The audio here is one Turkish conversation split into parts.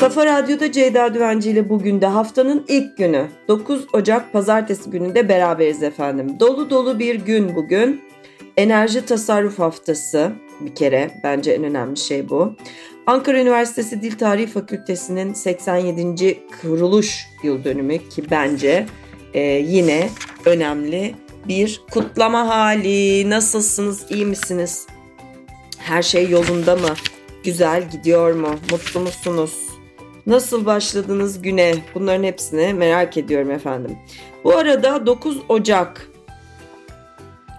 Kafa Radyo'da Ceyda Düvenci ile bugün de haftanın ilk günü 9 Ocak Pazartesi gününde beraberiz efendim. Dolu dolu bir gün bugün. Enerji tasarruf haftası bir kere bence en önemli şey bu. Ankara Üniversitesi Dil Tarihi Fakültesi'nin 87. kuruluş yıl dönümü ki bence e, yine önemli bir kutlama hali. Nasılsınız, iyi misiniz? Her şey yolunda mı? Güzel gidiyor mu? Mutlu musunuz? Nasıl başladınız güne? Bunların hepsini merak ediyorum efendim. Bu arada 9 Ocak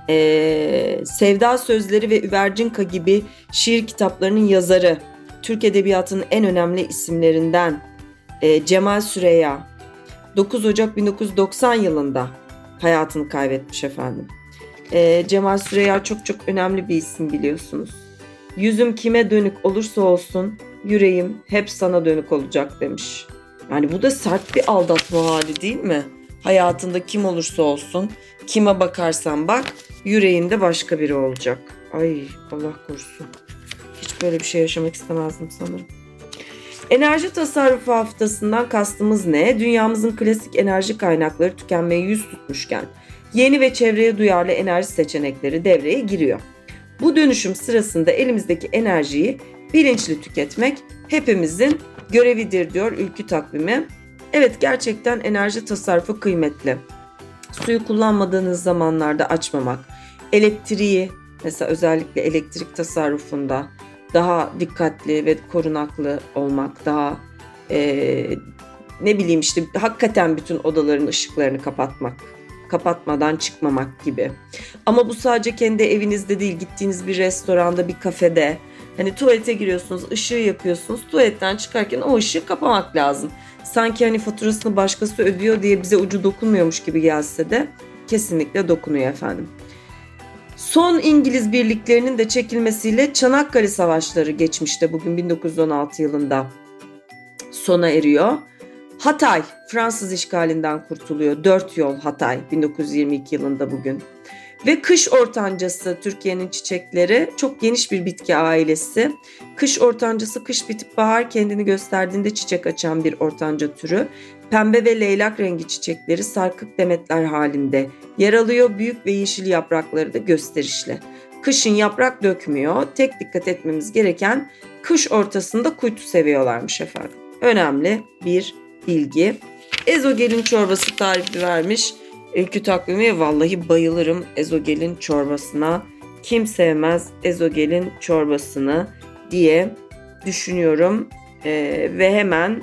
e, Sevda Sözleri ve Üvercinka gibi şiir kitaplarının yazarı, Türk Edebiyatı'nın en önemli isimlerinden e, Cemal Süreya 9 Ocak 1990 yılında hayatını kaybetmiş efendim. E, Cemal Süreya çok çok önemli bir isim biliyorsunuz. Yüzüm kime dönük olursa olsun yüreğim hep sana dönük olacak demiş. Yani bu da sert bir aldatma hali değil mi? Hayatında kim olursa olsun, kime bakarsan bak, yüreğinde başka biri olacak. Ay Allah korusun. Hiç böyle bir şey yaşamak istemezdim sanırım. Enerji tasarrufu haftasından kastımız ne? Dünyamızın klasik enerji kaynakları tükenmeye yüz tutmuşken yeni ve çevreye duyarlı enerji seçenekleri devreye giriyor. Bu dönüşüm sırasında elimizdeki enerjiyi bilinçli tüketmek hepimizin görevidir diyor ülkü takvimi. Evet gerçekten enerji tasarrufu kıymetli. Suyu kullanmadığınız zamanlarda açmamak, elektriği mesela özellikle elektrik tasarrufunda daha dikkatli ve korunaklı olmak, daha e, ne bileyim işte hakikaten bütün odaların ışıklarını kapatmak, kapatmadan çıkmamak gibi. Ama bu sadece kendi evinizde değil, gittiğiniz bir restoranda, bir kafede, hani tuvalete giriyorsunuz, ışığı yakıyorsunuz, tuvaletten çıkarken o ışığı kapamak lazım. Sanki hani faturasını başkası ödüyor diye bize ucu dokunmuyormuş gibi gelse de kesinlikle dokunuyor efendim. Son İngiliz birliklerinin de çekilmesiyle Çanakkale Savaşları geçmişte bugün 1916 yılında sona eriyor. Hatay Fransız işgalinden kurtuluyor. Dört yol Hatay 1922 yılında bugün. Ve kış ortancası Türkiye'nin çiçekleri çok geniş bir bitki ailesi. Kış ortancası kış bitip bahar kendini gösterdiğinde çiçek açan bir ortanca türü. Pembe ve leylak rengi çiçekleri sarkık demetler halinde yer alıyor. Büyük ve yeşil yaprakları da gösterişli. Kışın yaprak dökmüyor. Tek dikkat etmemiz gereken kış ortasında kuytu seviyorlarmış efendim. Önemli bir bilgi. Ezogelin çorbası tarifi vermiş. Ülkü takvimi vallahi bayılırım ezogelin çorbasına. Kim sevmez ezogelin çorbasını diye düşünüyorum. Ee, ve hemen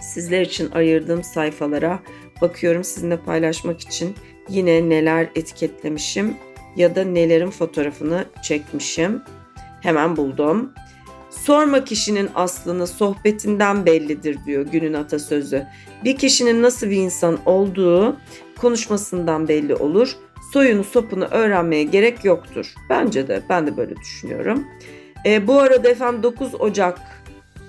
sizler için ayırdığım sayfalara bakıyorum sizinle paylaşmak için yine neler etiketlemişim ya da nelerin fotoğrafını çekmişim. Hemen buldum. Sorma kişinin aslını sohbetinden bellidir diyor günün atasözü. Bir kişinin nasıl bir insan olduğu konuşmasından belli olur. Soyunu sopunu öğrenmeye gerek yoktur. Bence de ben de böyle düşünüyorum. E, bu arada efendim 9 Ocak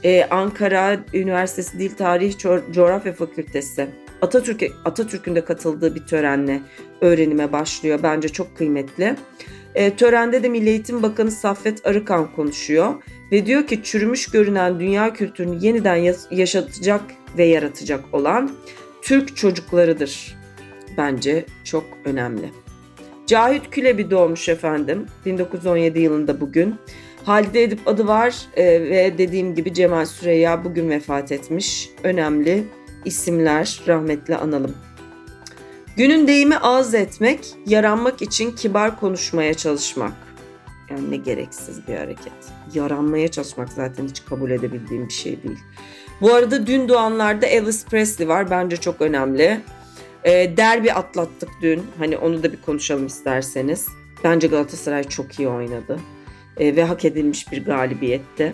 e, Ankara Üniversitesi Dil Tarihi Coğrafya Fakültesi Atatürk Atatürk'ün de katıldığı bir törenle öğrenime başlıyor. Bence çok kıymetli. E, törende de Milli Eğitim Bakanı Saffet Arıkan konuşuyor ve diyor ki çürümüş görünen dünya kültürünü yeniden yaşatacak ve yaratacak olan Türk çocuklarıdır. Bence çok önemli. Cahit Külebi doğmuş efendim 1917 yılında bugün. Halide Edip adı var e, ve dediğim gibi Cemal Süreyya bugün vefat etmiş. Önemli isimler rahmetle analım. Günün deyimi ağız etmek, yaranmak için kibar konuşmaya çalışmak. Yani ne gereksiz bir hareket. Yaranmaya çalışmak zaten hiç kabul edebildiğim bir şey değil. Bu arada dün doğanlarda Elvis Presley var. Bence çok önemli. E, derbi atlattık dün. Hani onu da bir konuşalım isterseniz. Bence Galatasaray çok iyi oynadı. E, ve hak edilmiş bir galibiyette.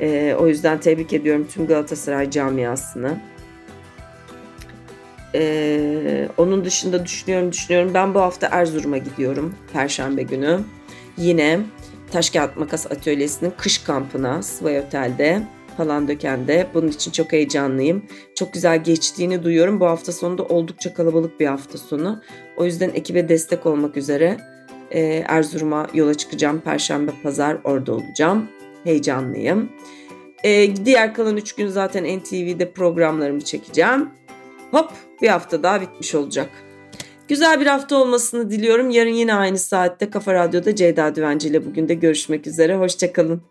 E, o yüzden tebrik ediyorum tüm Galatasaray camiasını. Ee, onun dışında düşünüyorum düşünüyorum. Ben bu hafta Erzurum'a gidiyorum. Perşembe günü. Yine Taş Kağıt Makas Atölyesi'nin kış kampına Svay Otel'de falan dökende. Bunun için çok heyecanlıyım. Çok güzel geçtiğini duyuyorum. Bu hafta sonu da oldukça kalabalık bir hafta sonu. O yüzden ekibe destek olmak üzere e, Erzurum'a yola çıkacağım. Perşembe, pazar orada olacağım. Heyecanlıyım. Ee, diğer kalan 3 gün zaten NTV'de programlarımı çekeceğim. Hop bir hafta daha bitmiş olacak. Güzel bir hafta olmasını diliyorum. Yarın yine aynı saatte Kafa Radyo'da Ceyda Düvenci ile bugün de görüşmek üzere. Hoşçakalın.